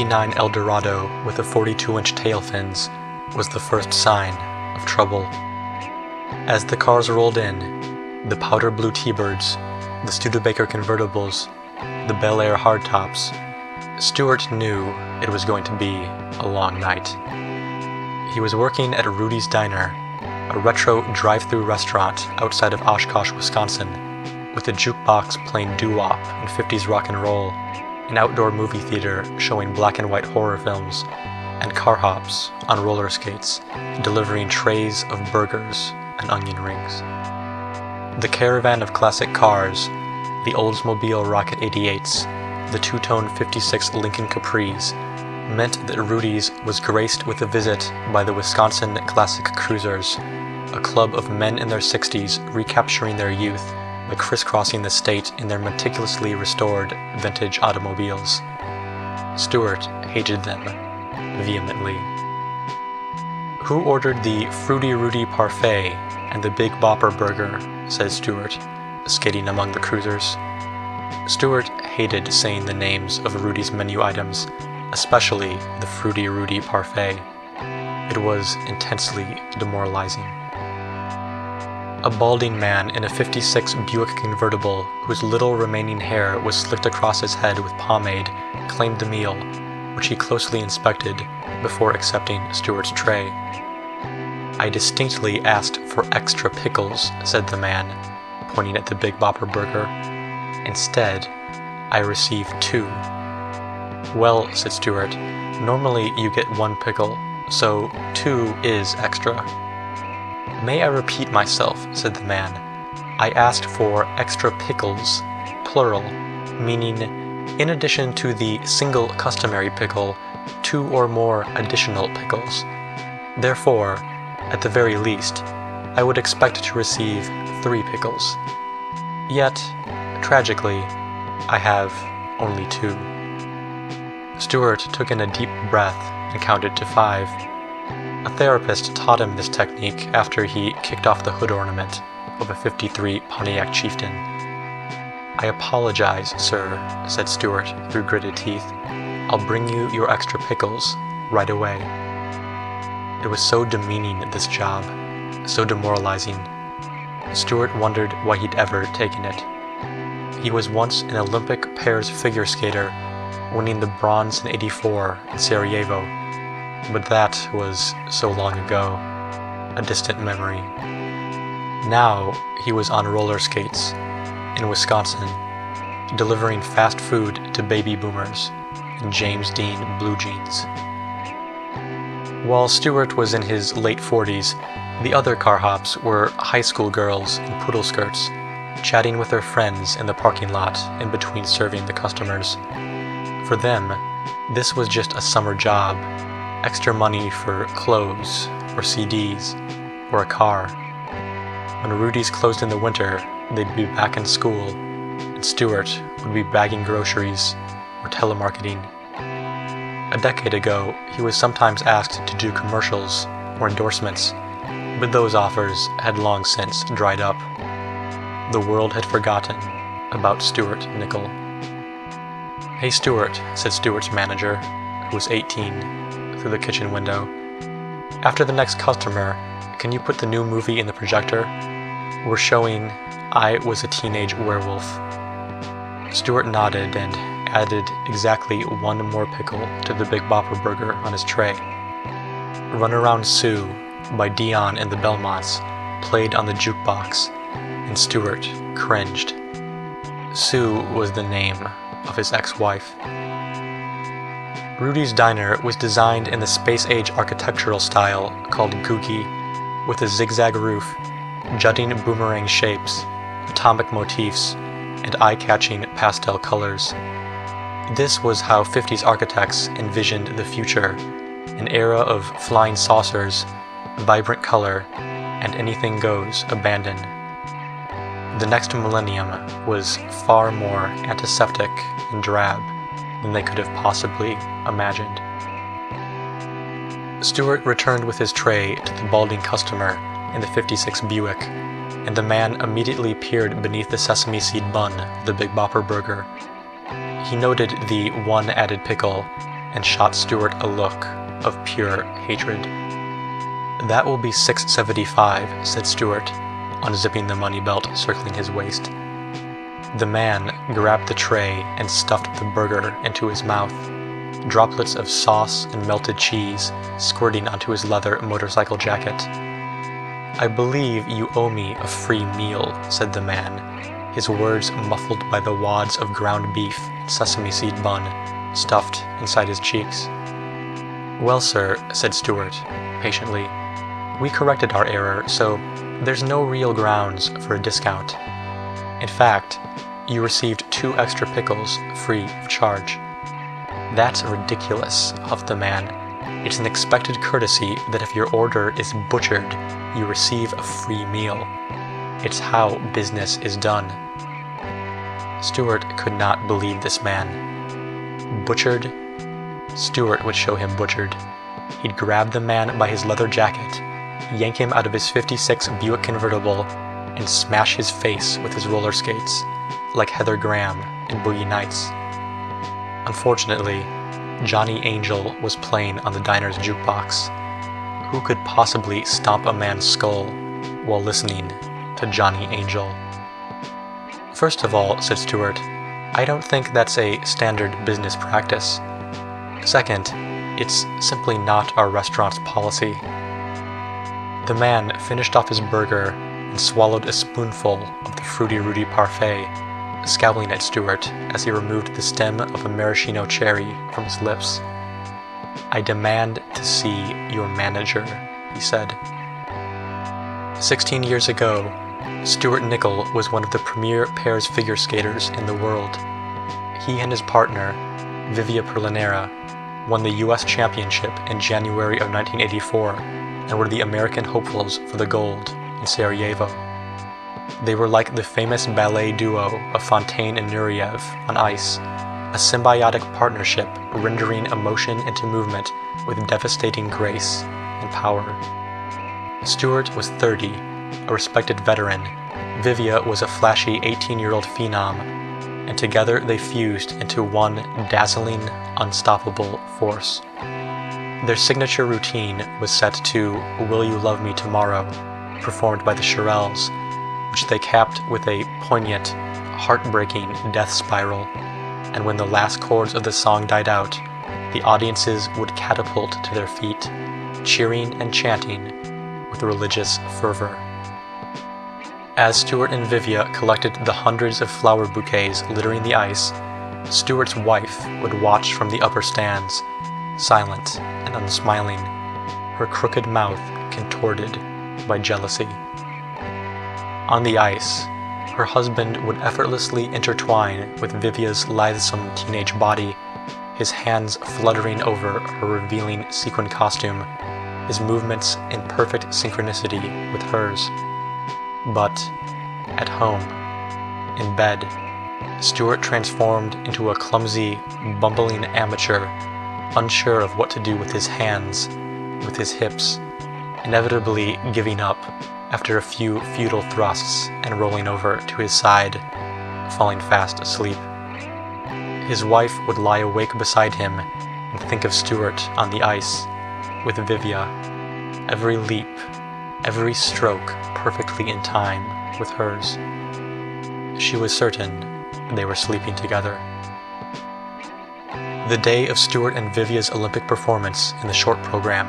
59 Eldorado with the 42 inch tail fins was the first sign of trouble. As the cars rolled in, the powder blue T Birds, the Studebaker convertibles, the Bel Air hardtops, Stuart knew it was going to be a long night. He was working at Rudy's Diner, a retro drive through restaurant outside of Oshkosh, Wisconsin, with a jukebox playing doo wop and 50s rock and roll, an outdoor movie theater showing black and white horror films, and car hops on roller skates delivering trays of burgers and onion rings. The caravan of classic cars, the Oldsmobile Rocket 88s, the two tone 56 Lincoln Capris, meant that Rudy's was graced with a visit by the Wisconsin Classic Cruisers, a club of men in their 60s recapturing their youth crisscrossing the state in their meticulously restored vintage automobiles. Stuart hated them vehemently. Who ordered the Fruity Rudy Parfait and the Big Bopper Burger? said Stuart, skating among the cruisers. Stuart hated saying the names of Rudy's menu items, especially the Fruity Rudy Parfait. It was intensely demoralizing. A balding man in a 56 Buick convertible whose little remaining hair was slicked across his head with pomade claimed the meal, which he closely inspected before accepting Stuart's tray. I distinctly asked for extra pickles, said the man, pointing at the Big Bopper burger. Instead, I received two. Well, said Stuart, normally you get one pickle, so two is extra. May I repeat myself, said the man. I asked for extra pickles, plural, meaning in addition to the single customary pickle, two or more additional pickles. Therefore, at the very least, I would expect to receive three pickles. Yet, tragically, I have only two. Stuart took in a deep breath and counted to five. A therapist taught him this technique after he kicked off the hood ornament of a 53 Pontiac Chieftain. I apologize, sir, said Stuart through gritted teeth. I'll bring you your extra pickles right away. It was so demeaning, this job, so demoralizing. Stuart wondered why he'd ever taken it. He was once an Olympic pairs figure skater, winning the bronze in 84 in Sarajevo, but that was so long ago, a distant memory. Now he was on roller skates in Wisconsin, delivering fast food to baby boomers in James Dean blue jeans. While Stewart was in his late 40s, the other car hops were high school girls in poodle skirts, chatting with their friends in the parking lot in between serving the customers. For them, this was just a summer job, extra money for clothes, or CDs, or a car. When Rudy's closed in the winter, they'd be back in school, and Stuart would be bagging groceries or telemarketing. A decade ago, he was sometimes asked to do commercials or endorsements, but those offers had long since dried up. The world had forgotten about Stuart Nickel. Hey, Stuart, said Stuart's manager, who was 18, through the kitchen window. After the next customer, can you put the new movie in the projector? We're showing I Was a Teenage Werewolf. Stuart nodded and added exactly one more pickle to the Big Bopper burger on his tray. Runaround Sue by Dion and the Belmonts played on the jukebox, and Stuart cringed. Sue was the name of his ex wife. Rudy's Diner was designed in the space age architectural style called Googie, with a zigzag roof, jutting boomerang shapes, atomic motifs, and eye catching pastel colors. This was how 50s architects envisioned the future an era of flying saucers, vibrant color, and anything goes abandon. The next millennium was far more antiseptic and drab than they could have possibly imagined. Stuart returned with his tray to the balding customer in the 56 Buick, and the man immediately peered beneath the sesame seed bun of the Big Bopper burger he noted the one added pickle and shot Stewart a look of pure hatred. That will be 675, said Stewart, unzipping the money belt circling his waist. The man grabbed the tray and stuffed the burger into his mouth, droplets of sauce and melted cheese squirting onto his leather motorcycle jacket. I believe you owe me a free meal, said the man, his words muffled by the wads of ground beef and sesame seed bun stuffed inside his cheeks. Well, sir, said Stewart, patiently, we corrected our error, so there's no real grounds for a discount. In fact, you received two extra pickles free of charge. That's ridiculous, huffed the man. It's an expected courtesy that if your order is butchered, you receive a free meal. It's how business is done. Stewart could not believe this man. Butchered? Stewart would show him butchered. He'd grab the man by his leather jacket, yank him out of his 56 Buick convertible, and smash his face with his roller skates, like Heather Graham in Boogie Nights. Unfortunately, Johnny Angel was playing on the diner's jukebox. Who could possibly stomp a man's skull while listening to Johnny Angel? First of all, said Stewart, I don't think that's a standard business practice. Second, it's simply not our restaurant's policy. The man finished off his burger and swallowed a spoonful of the Fruity Rudy parfait, scowling at Stewart as he removed the stem of a maraschino cherry from his lips. I demand to see your manager, he said. Sixteen years ago, Stuart Nickel was one of the premier pairs figure skaters in the world. He and his partner, Vivia Perlinera, won the U.S. Championship in January of 1984 and were the American hopefuls for the gold in Sarajevo. They were like the famous ballet duo of Fonteyn and Nureyev on ice, a symbiotic partnership rendering emotion into movement with devastating grace and power. Stewart was 30, a respected veteran. Vivia was a flashy 18 year old phenom, and together they fused into one dazzling, unstoppable force. Their signature routine was set to Will You Love Me Tomorrow, performed by the Shirelles, which they capped with a poignant, heartbreaking death spiral. And when the last chords of the song died out, the audiences would catapult to their feet, cheering and chanting with religious fervor. As Stuart and Vivia collected the hundreds of flower bouquets littering the ice, Stuart's wife would watch from the upper stands, silent and unsmiling, her crooked mouth contorted by jealousy. On the ice, her husband would effortlessly intertwine with Vivia's lithesome teenage body, his hands fluttering over her revealing sequin costume, his movements in perfect synchronicity with hers. But at home, in bed, Stuart transformed into a clumsy, bumbling amateur, unsure of what to do with his hands, with his hips, inevitably giving up after a few futile thrusts and rolling over to his side, falling fast asleep. His wife would lie awake beside him and think of Stuart on the ice, with Vivia, every leap, every stroke perfectly in time with hers. She was certain they were sleeping together. The day of Stuart and Vivia's Olympic performance in the short program,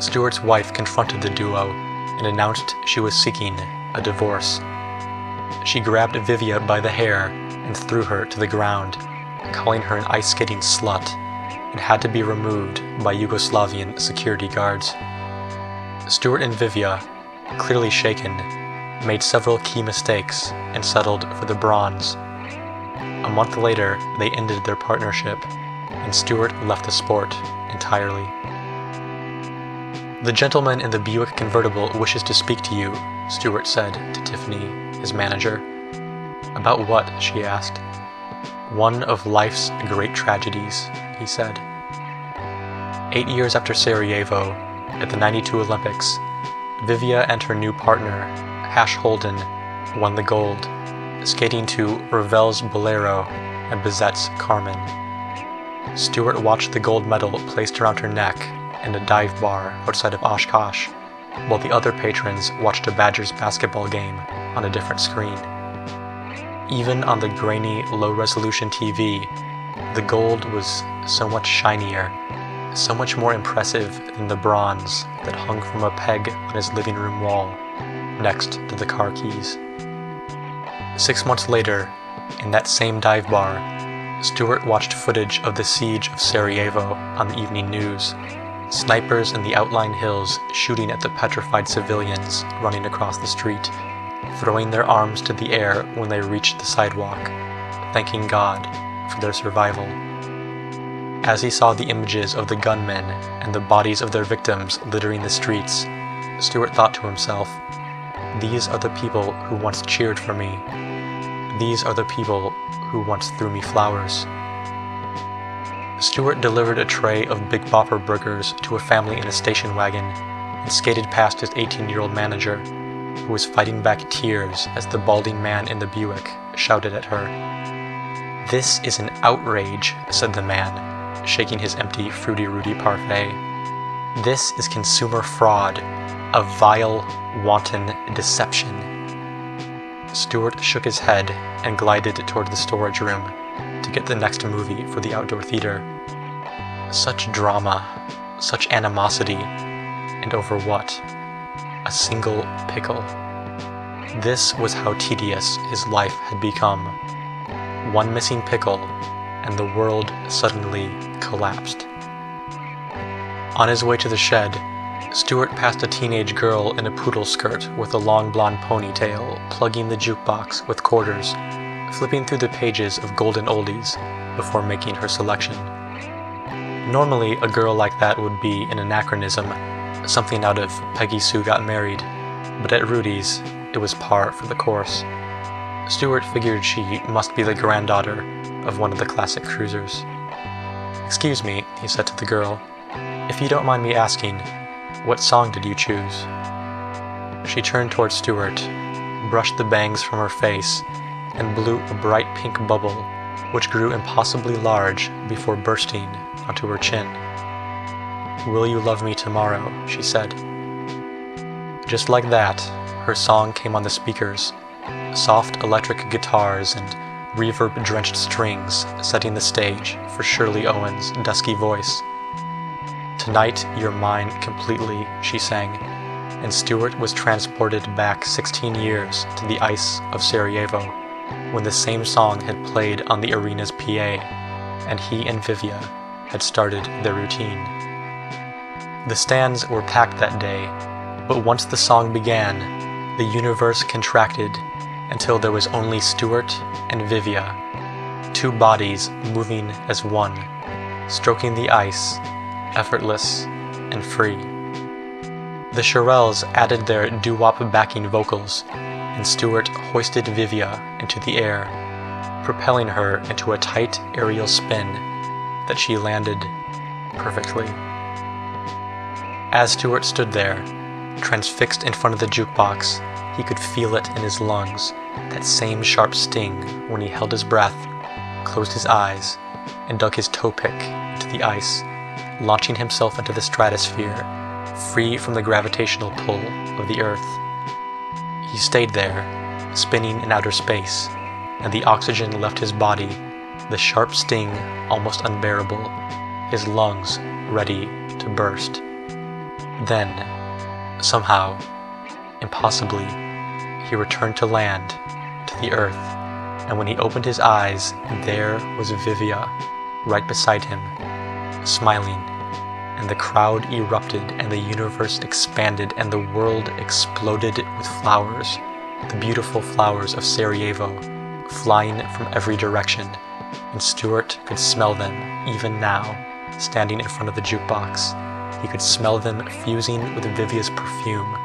Stewart's wife confronted the duo and announced she was seeking a divorce. She grabbed Vivia by the hair and threw her to the ground, calling her an ice skating slut, and had to be removed by Yugoslavian security guards. Stewart and Vivia, clearly shaken, made several key mistakes and settled for the bronze. A month later, they ended their partnership, and Stewart left the sport entirely. The gentleman in the Buick convertible wishes to speak to you, Stewart said to Tiffany, his manager. About what? she asked. One of life's great tragedies, he said. Eight years after Sarajevo, at the 92 Olympics, Vivia and her new partner, Hash Holden, won the gold, skating to Ravel's Bolero and Bizet's Carmen. Stewart watched the gold medal placed around her neck in a dive bar outside of Oshkosh, while the other patrons watched a Badgers basketball game on a different screen. Even on the grainy, low resolution TV, the gold was so much shinier, so much more impressive than the bronze that hung from a peg on his living room wall next to the car keys. Six months later, in that same dive bar, Stewart watched footage of the siege of Sarajevo on the evening news. Snipers in the outlying hills shooting at the petrified civilians running across the street throwing their arms to the air when they reached the sidewalk, thanking God for their survival. As he saw the images of the gunmen and the bodies of their victims littering the streets, Stewart thought to himself, These are the people who once cheered for me. These are the people who once threw me flowers. Stewart delivered a tray of Big Bopper burgers to a family in a station wagon and skated past his 18 year old manager who was fighting back tears as the balding man in the Buick shouted at her. This is an outrage, said the man, shaking his empty Fruity Rudy parfait. This is consumer fraud, a vile, wanton deception. Stewart shook his head and glided toward the storage room to get the next movie for the outdoor theater. Such drama, such animosity, and over what? a single pickle. This was how tedious his life had become. One missing pickle, and the world suddenly collapsed. On his way to the shed, Stuart passed a teenage girl in a poodle skirt with a long blonde ponytail, plugging the jukebox with quarters, flipping through the pages of golden oldies before making her selection. Normally, a girl like that would be an anachronism something out of Peggy Sue Got Married, but at Rudy's, it was par for the course. Stewart figured she must be the granddaughter of one of the classic cruisers. Excuse me, he said to the girl. If you don't mind me asking, what song did you choose? She turned toward Stewart, brushed the bangs from her face, and blew a bright pink bubble, which grew impossibly large before bursting onto her chin. Will You Love Me Tomorrow, she said. Just like that, her song came on the speakers, soft electric guitars and reverb drenched strings setting the stage for Shirley Owens' dusky voice. Tonight You're Mine Completely, she sang, and Stewart was transported back 16 years to the ice of Sarajevo when the same song had played on the arena's PA, and he and Vivia had started their routine. The stands were packed that day, but once the song began, the universe contracted until there was only Stewart and Vivia, two bodies moving as one, stroking the ice, effortless and free. The Shirelles added their doo-wop backing vocals, and Stewart hoisted Vivia into the air, propelling her into a tight aerial spin that she landed perfectly. As Stewart stood there, transfixed in front of the jukebox, he could feel it in his lungs, that same sharp sting when he held his breath, closed his eyes, and dug his toe pick into the ice, launching himself into the stratosphere, free from the gravitational pull of the Earth. He stayed there, spinning in outer space, and the oxygen left his body, the sharp sting almost unbearable, his lungs ready to burst. Then, somehow, impossibly, he returned to land, to the earth, and when he opened his eyes, there was Vivia, right beside him, smiling, and the crowd erupted, and the universe expanded, and the world exploded with flowers, the beautiful flowers of Sarajevo, flying from every direction, and Stuart could smell them even now, standing in front of the jukebox. He could smell them fusing with Vivia's perfume,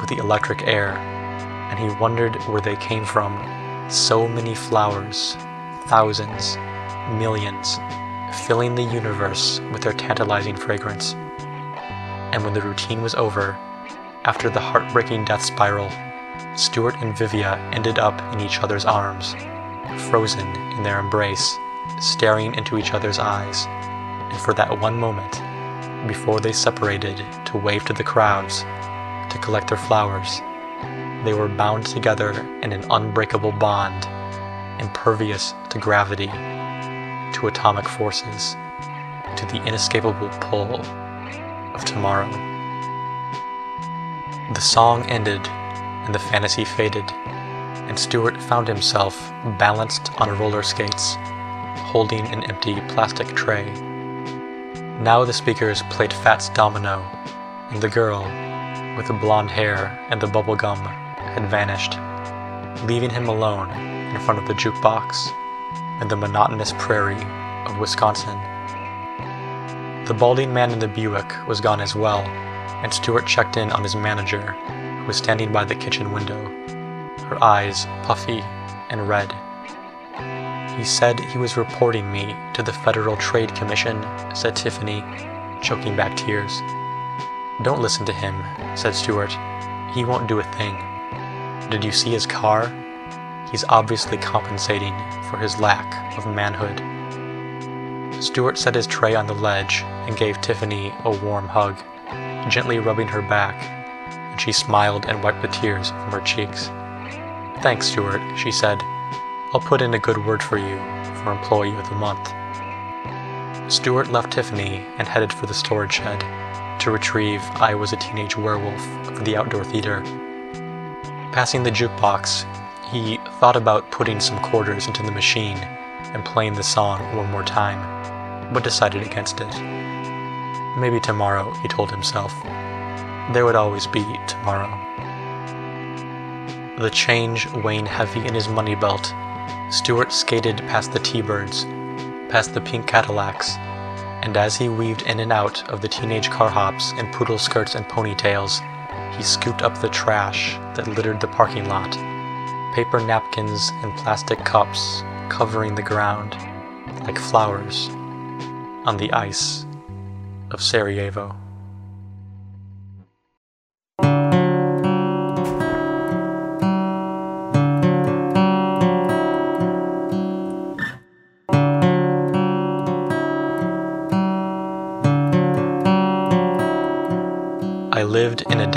with the electric air, and he wondered where they came from. So many flowers, thousands, millions, filling the universe with their tantalizing fragrance. And when the routine was over, after the heartbreaking death spiral, Stuart and Vivia ended up in each other's arms, frozen in their embrace, staring into each other's eyes and for that one moment, before they separated to wave to the crowds, to collect their flowers, they were bound together in an unbreakable bond, impervious to gravity, to atomic forces, to the inescapable pull of tomorrow. The song ended and the fantasy faded, and Stuart found himself balanced on roller skates, holding an empty plastic tray. Now the speakers played Fats Domino, and the girl, with the blonde hair and the bubble gum, had vanished, leaving him alone in front of the jukebox in the monotonous prairie of Wisconsin. The balding man in the Buick was gone as well, and Stuart checked in on his manager, who was standing by the kitchen window, her eyes puffy and red. He said he was reporting me to the Federal Trade Commission, said Tiffany, choking back tears. Don't listen to him, said Stuart. He won't do a thing. Did you see his car? He's obviously compensating for his lack of manhood. Stuart set his tray on the ledge and gave Tiffany a warm hug, gently rubbing her back, and she smiled and wiped the tears from her cheeks. Thanks, Stuart, she said. I'll put in a good word for you for Employee of the Month. Stuart left Tiffany and headed for the storage shed to retrieve I Was a Teenage Werewolf for the outdoor theater Passing the jukebox, he thought about putting some quarters into the machine and playing the song one more time, but decided against it. Maybe tomorrow, he told himself. There would always be tomorrow. The change weighing heavy in his money belt, Stuart skated past the T-Birds, past the pink Cadillacs, and as he weaved in and out of the teenage car hops and poodle skirts and ponytails, he scooped up the trash that littered the parking lot, paper napkins and plastic cups covering the ground like flowers on the ice of Sarajevo.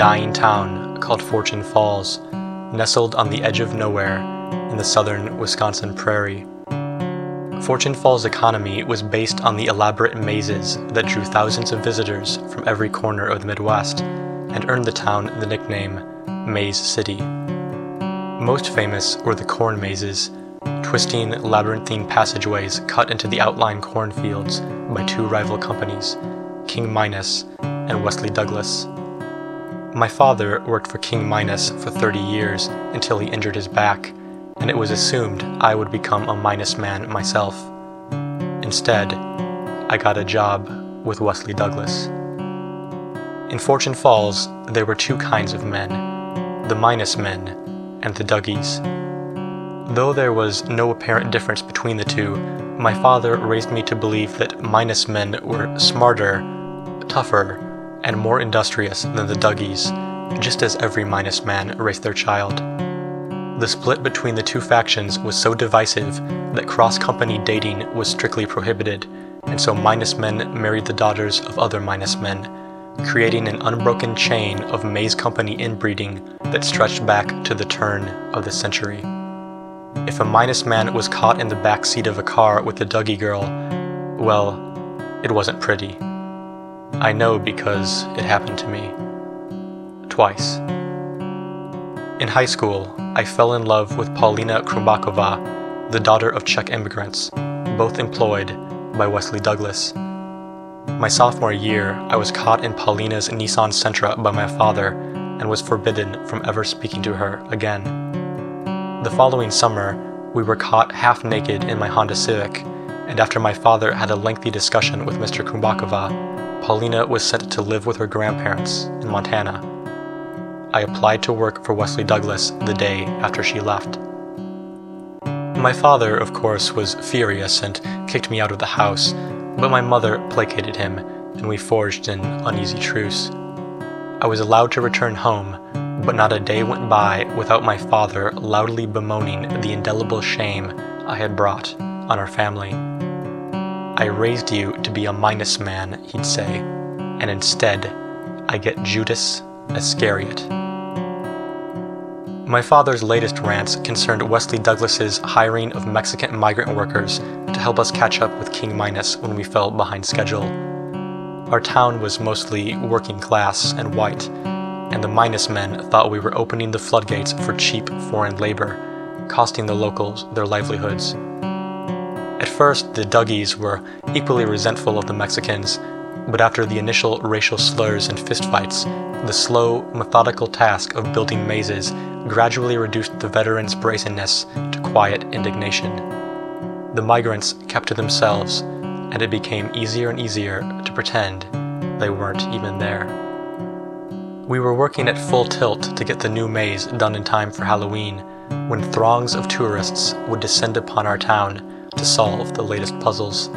Dying town called Fortune Falls, nestled on the edge of nowhere in the southern Wisconsin prairie. Fortune Falls' economy was based on the elaborate mazes that drew thousands of visitors from every corner of the Midwest and earned the town the nickname Maze City. Most famous were the corn mazes, twisting labyrinthine passageways cut into the outlying cornfields by two rival companies, King Minos and Wesley Douglas. My father worked for King Minos for 30 years until he injured his back, and it was assumed I would become a Minos man myself. Instead, I got a job with Wesley Douglas. In Fortune Falls, there were two kinds of men the Minos men and the Dougies. Though there was no apparent difference between the two, my father raised me to believe that Minos men were smarter, tougher, and more industrious than the Dougies, just as every Minos man raised their child. The split between the two factions was so divisive that cross company dating was strictly prohibited, and so Minos men married the daughters of other Minos men, creating an unbroken chain of Maze Company inbreeding that stretched back to the turn of the century. If a Minos man was caught in the back seat of a car with a Dougie girl, well, it wasn't pretty. I know because it happened to me. Twice. In high school, I fell in love with Paulina Krumbakova, the daughter of Czech immigrants, both employed by Wesley Douglas. My sophomore year, I was caught in Paulina's Nissan Sentra by my father and was forbidden from ever speaking to her again. The following summer, we were caught half naked in my Honda Civic, and after my father had a lengthy discussion with Mr. Krumbakova, Paulina was sent to live with her grandparents in Montana. I applied to work for Wesley Douglas the day after she left. My father, of course, was furious and kicked me out of the house, but my mother placated him, and we forged an uneasy truce. I was allowed to return home, but not a day went by without my father loudly bemoaning the indelible shame I had brought on our family. I raised you to be a Minos man, he'd say, and instead, I get Judas Iscariot. My father's latest rants concerned Wesley Douglas's hiring of Mexican migrant workers to help us catch up with King Minos when we fell behind schedule. Our town was mostly working class and white, and the Minos men thought we were opening the floodgates for cheap foreign labor, costing the locals their livelihoods. At first, the Dougies were equally resentful of the Mexicans, but after the initial racial slurs and fistfights, the slow, methodical task of building mazes gradually reduced the veterans' brazenness to quiet indignation. The migrants kept to themselves, and it became easier and easier to pretend they weren't even there. We were working at full tilt to get the new maze done in time for Halloween when throngs of tourists would descend upon our town to solve the latest puzzles.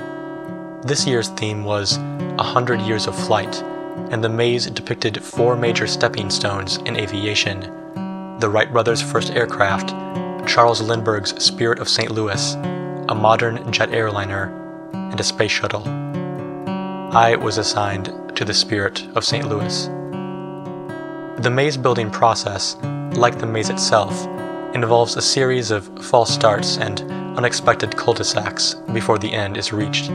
This year's theme was A Hundred Years of Flight, and the maze depicted four major stepping stones in aviation the Wright brothers' first aircraft, Charles Lindbergh's Spirit of St. Louis, a modern jet airliner, and a space shuttle. I was assigned to the Spirit of St. Louis. The maze building process, like the maze itself, involves a series of false starts and unexpected cul-de-sacs before the end is reached.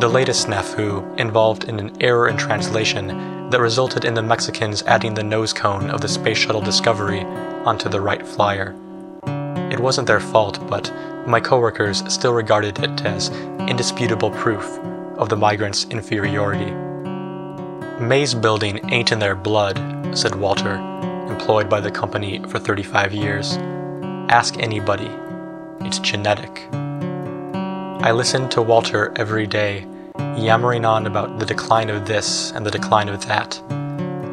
The latest snafu involved in an error in translation that resulted in the Mexicans adding the nose cone of the Space Shuttle Discovery onto the Wright Flyer. It wasn't their fault, but my coworkers still regarded it as indisputable proof of the migrants' inferiority. Maze building ain't in their blood, said Walter, employed by the company for 35 years. Ask anybody. It's genetic. I listened to Walter every day, yammering on about the decline of this and the decline of that.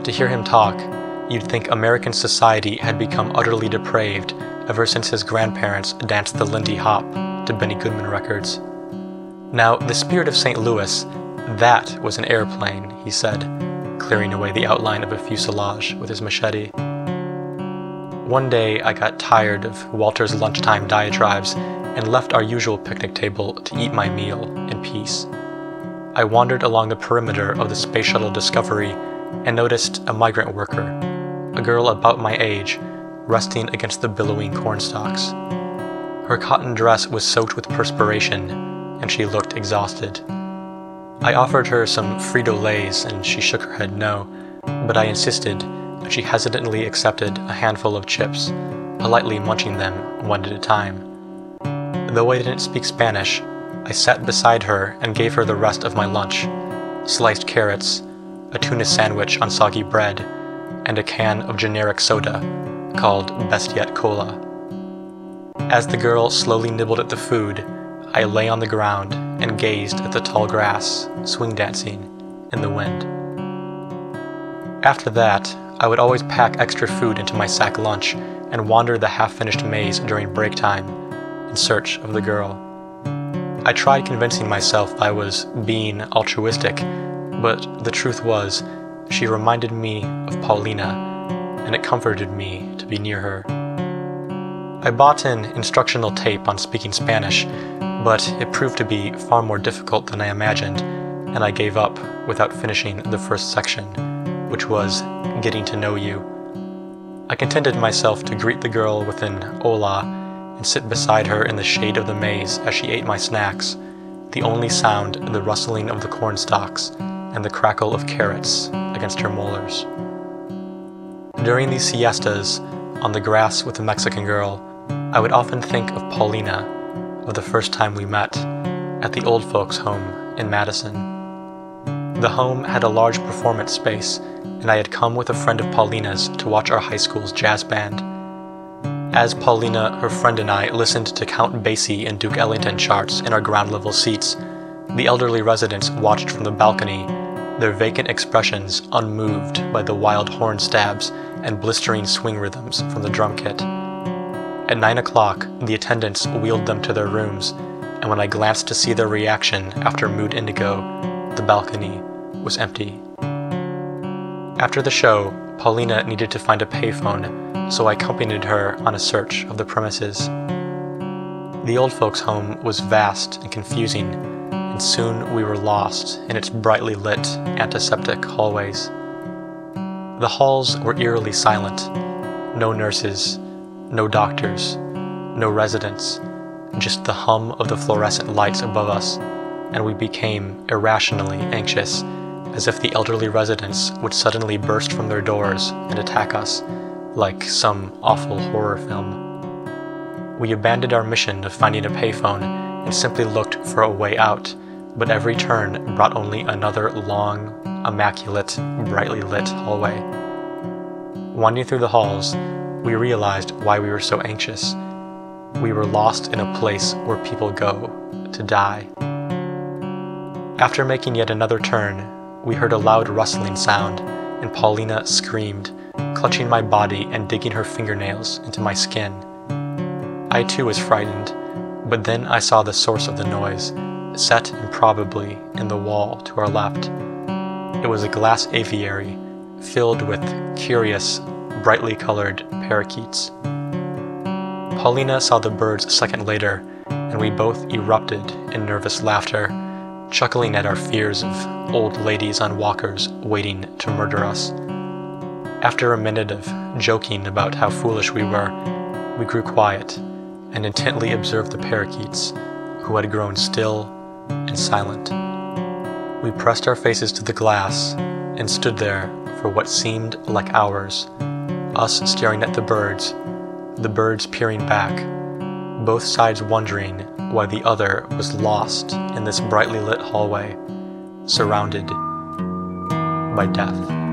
To hear him talk, you'd think American society had become utterly depraved ever since his grandparents danced the Lindy Hop to Benny Goodman records. Now, the spirit of St. Louis, that was an airplane, he said, clearing away the outline of a fuselage with his machete. One day I got tired of Walter's lunchtime diatribes and left our usual picnic table to eat my meal in peace. I wandered along the perimeter of the Space Shuttle Discovery and noticed a migrant worker, a girl about my age, resting against the billowing cornstalks. Her cotton dress was soaked with perspiration, and she looked exhausted. I offered her some Frito Lays, and she shook her head no, but I insisted, she hesitantly accepted a handful of chips, politely munching them one at a time. Though I didn't speak Spanish, I sat beside her and gave her the rest of my lunch sliced carrots, a tuna sandwich on soggy bread, and a can of generic soda called Best Yet Cola. As the girl slowly nibbled at the food, I lay on the ground and gazed at the tall grass swing dancing in the wind. After that, I would always pack extra food into my sack lunch and wander the half finished maze during break time in search of the girl. I tried convincing myself I was being altruistic, but the truth was, she reminded me of Paulina, and it comforted me to be near her. I bought an instructional tape on speaking Spanish, but it proved to be far more difficult than I imagined, and I gave up without finishing the first section, which was getting to know you. I contented myself to greet the girl with an hola and sit beside her in the shade of the maze as she ate my snacks, the only sound the rustling of the corn stalks and the crackle of carrots against her molars. During these siestas, on the grass with the Mexican girl, I would often think of Paulina, of the first time we met, at the old folks' home in Madison. The home had a large performance space, and I had come with a friend of Paulina's to watch our high school's jazz band. As Paulina, her friend, and I listened to Count Basie and Duke Ellington charts in our ground level seats, the elderly residents watched from the balcony, their vacant expressions unmoved by the wild horn stabs and blistering swing rhythms from the drum kit. At nine o'clock, the attendants wheeled them to their rooms, and when I glanced to see their reaction after Mood Indigo, the balcony was empty. After the show, Paulina needed to find a payphone so I accompanied her on a search of the premises. The old folks' home was vast and confusing, and soon we were lost in its brightly lit, antiseptic hallways. The halls were eerily silent. No nurses, no doctors, no residents, just the hum of the fluorescent lights above us, and we became irrationally anxious, as if the elderly residents would suddenly burst from their doors and attack us, like some awful horror film. We abandoned our mission of finding a payphone and simply looked for a way out, but every turn brought only another long, immaculate, brightly lit hallway. Winding through the halls, we realized why we were so anxious. We were lost in a place where people go to die. After making yet another turn, we heard a loud rustling sound, and Paulina screamed, clutching my body and digging her fingernails into my skin. I too was frightened, but then I saw the source of the noise, set improbably in the wall to our left. It was a glass aviary filled with curious, brightly colored parakeets. Paulina saw the birds a second later, and we both erupted in nervous laughter, chuckling at our fears of old ladies on walkers waiting to murder us. After a minute of joking about how foolish we were, we grew quiet and intently observed the parakeets, who had grown still and silent. We pressed our faces to the glass and stood there for what seemed like hours, us staring at the birds, the birds peering back, both sides wondering why the other was lost in this brightly lit hallway, surrounded by death.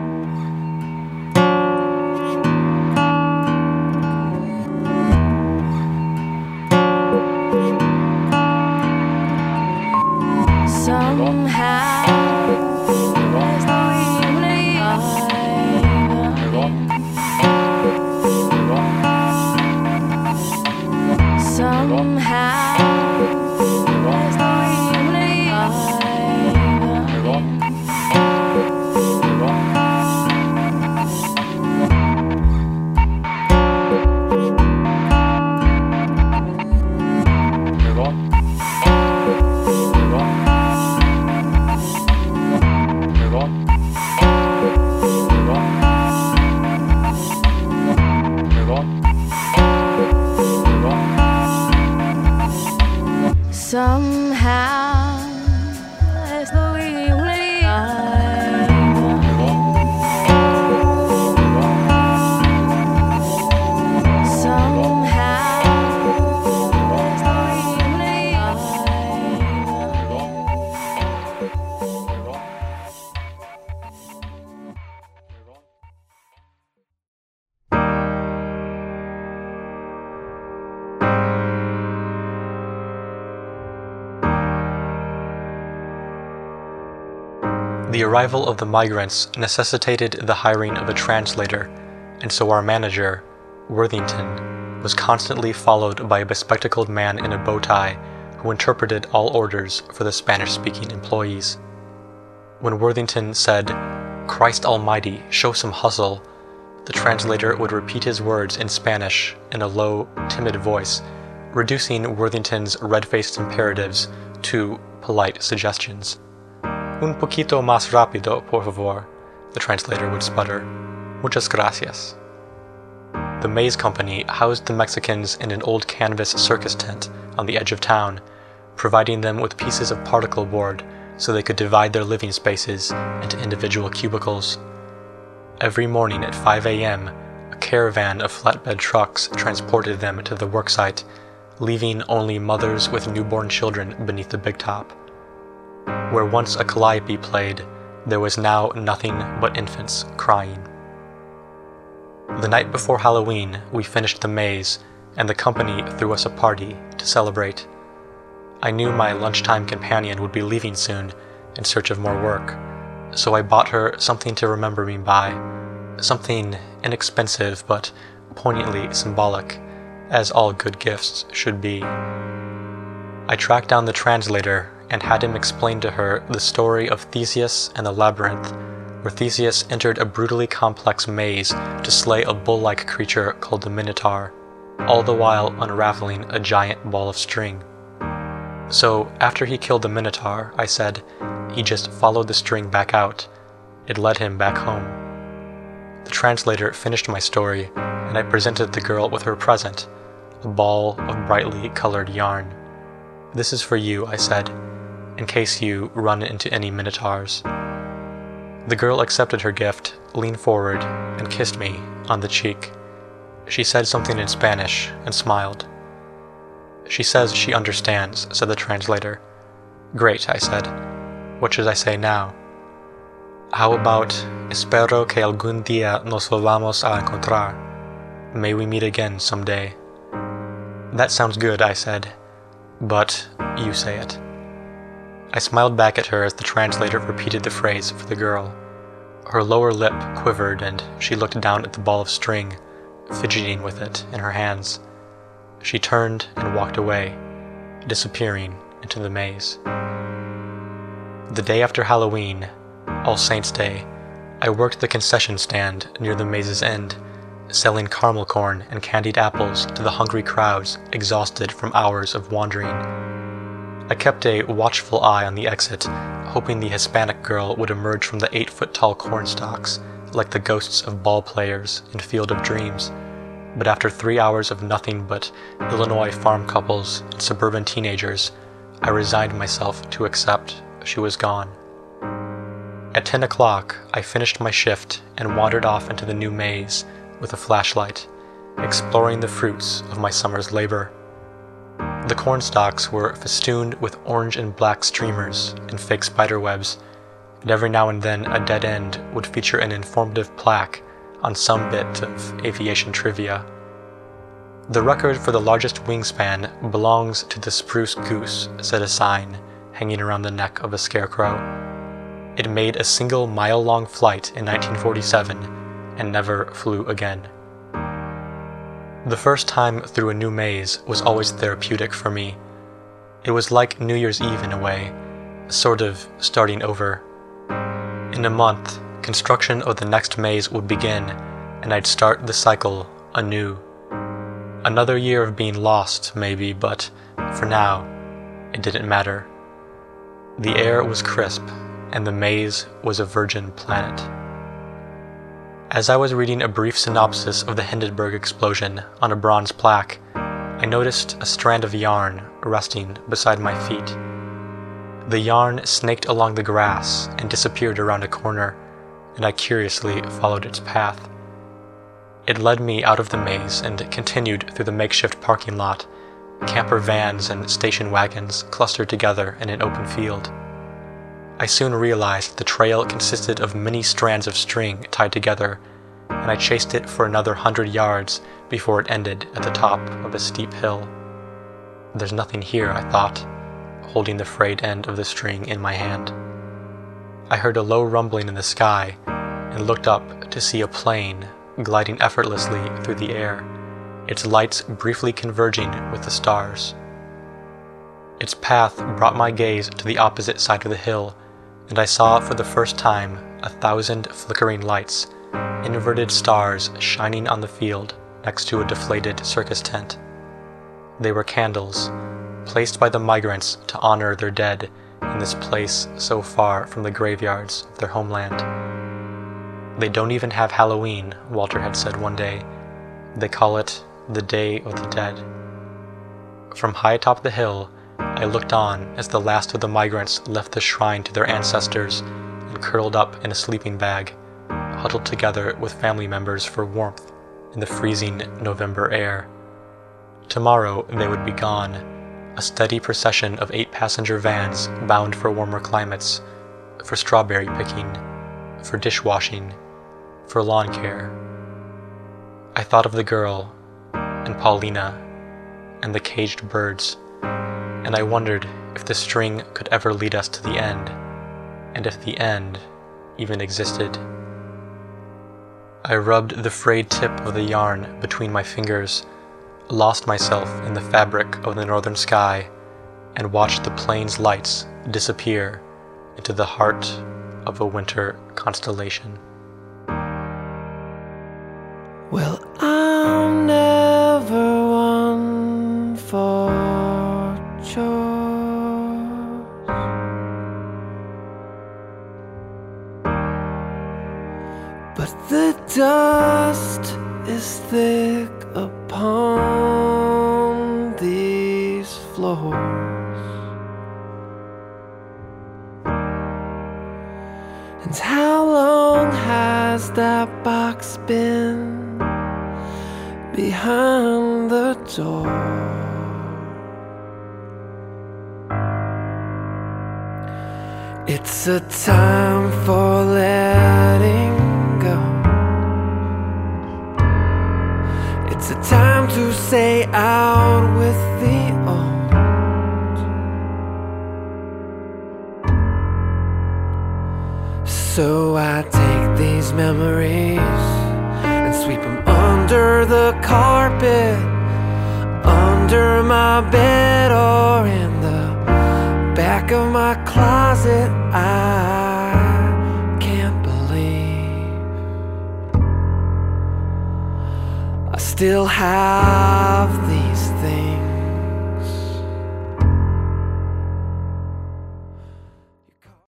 The arrival of the migrants necessitated the hiring of a translator, and so our manager, Worthington, was constantly followed by a bespectacled man in a bow tie who interpreted all orders for the Spanish speaking employees. When Worthington said, Christ Almighty, show some hustle, the translator would repeat his words in Spanish in a low, timid voice, reducing Worthington's red faced imperatives to polite suggestions. Un poquito más rápido, por favor, the translator would sputter. Muchas gracias. The Maze Company housed the Mexicans in an old canvas circus tent on the edge of town, providing them with pieces of particle board so they could divide their living spaces into individual cubicles. Every morning at 5 a.m., a caravan of flatbed trucks transported them to the worksite, leaving only mothers with newborn children beneath the big top. Where once a calliope played, there was now nothing but infants crying. The night before Halloween, we finished the maze, and the company threw us a party to celebrate. I knew my lunchtime companion would be leaving soon in search of more work, so I bought her something to remember me by, something inexpensive but poignantly symbolic, as all good gifts should be. I tracked down the translator and had him explain to her the story of Theseus and the labyrinth, where Theseus entered a brutally complex maze to slay a bull like creature called the Minotaur, all the while unraveling a giant ball of string. So, after he killed the Minotaur, I said, he just followed the string back out. It led him back home. The translator finished my story, and I presented the girl with her present a ball of brightly colored yarn. This is for you, I said, in case you run into any minotaurs. The girl accepted her gift, leaned forward, and kissed me on the cheek. She said something in Spanish and smiled. She says she understands, said the translator. Great, I said. What should I say now? How about Espero que algún día nos volvamos a encontrar? May we meet again someday. That sounds good, I said, but you say it. I smiled back at her as the translator repeated the phrase for the girl. Her lower lip quivered and she looked down at the ball of string, fidgeting with it in her hands. She turned and walked away, disappearing into the maze. The day after Halloween, All Saints' Day, I worked the concession stand near the maze's end selling caramel corn and candied apples to the hungry crowds exhausted from hours of wandering. I kept a watchful eye on the exit, hoping the Hispanic girl would emerge from the eight foot tall cornstalks like the ghosts of ball players in Field of Dreams. But after three hours of nothing but Illinois farm couples and suburban teenagers, I resigned myself to accept she was gone. At 10 o'clock, I finished my shift and wandered off into the new maze with a flashlight, exploring the fruits of my summer's labor. The cornstalks were festooned with orange and black streamers and fake spider webs, and every now and then a dead end would feature an informative plaque on some bit of aviation trivia. The record for the largest wingspan belongs to the spruce goose, said a sign hanging around the neck of a scarecrow. It made a single mile long flight in 1947 and never flew again. The first time through a new maze was always therapeutic for me. It was like New Year's Eve in a way, sort of starting over. In a month, construction of the next maze would begin, and I'd start the cycle anew. Another year of being lost, maybe, but for now, it didn't matter. The air was crisp, and the maze was a virgin planet. As I was reading a brief synopsis of the Hindenburg explosion on a bronze plaque, I noticed a strand of yarn resting beside my feet. The yarn snaked along the grass and disappeared around a corner, and I curiously followed its path. It led me out of the maze and continued through the makeshift parking lot, camper vans and station wagons clustered together in an open field. I soon realized the trail consisted of many strands of string tied together, and I chased it for another hundred yards before it ended at the top of a steep hill. There's nothing here, I thought, holding the frayed end of the string in my hand. I heard a low rumbling in the sky and looked up to see a plane gliding effortlessly through the air, its lights briefly converging with the stars. Its path brought my gaze to the opposite side of the hill and I saw for the first time a thousand flickering lights, inverted stars shining on the field next to a deflated circus tent. They were candles, placed by the migrants to honor their dead in this place so far from the graveyards of their homeland. They don't even have Halloween, Walter had said one day. They call it the Day of the Dead. From high atop the hill, I looked on as the last of the migrants left the shrine to their ancestors and curled up in a sleeping bag, huddled together with family members for warmth in the freezing November air. Tomorrow they would be gone, a steady procession of eight passenger vans bound for warmer climates, for strawberry picking, for dishwashing, for lawn care. I thought of the girl, and Paulina, and the caged birds and I wondered if the string could ever lead us to the end, and if the end even existed. I rubbed the frayed tip of the yarn between my fingers, lost myself in the fabric of the northern sky, and watched the plane's lights disappear into the heart of a winter constellation. Well, I'm dust is thick upon these floors. And how long has that box been behind the door? It's a time for letting say out with the old. So I take these memories and sweep them under the carpet, under my bed, or in the back of my closet. I still have things.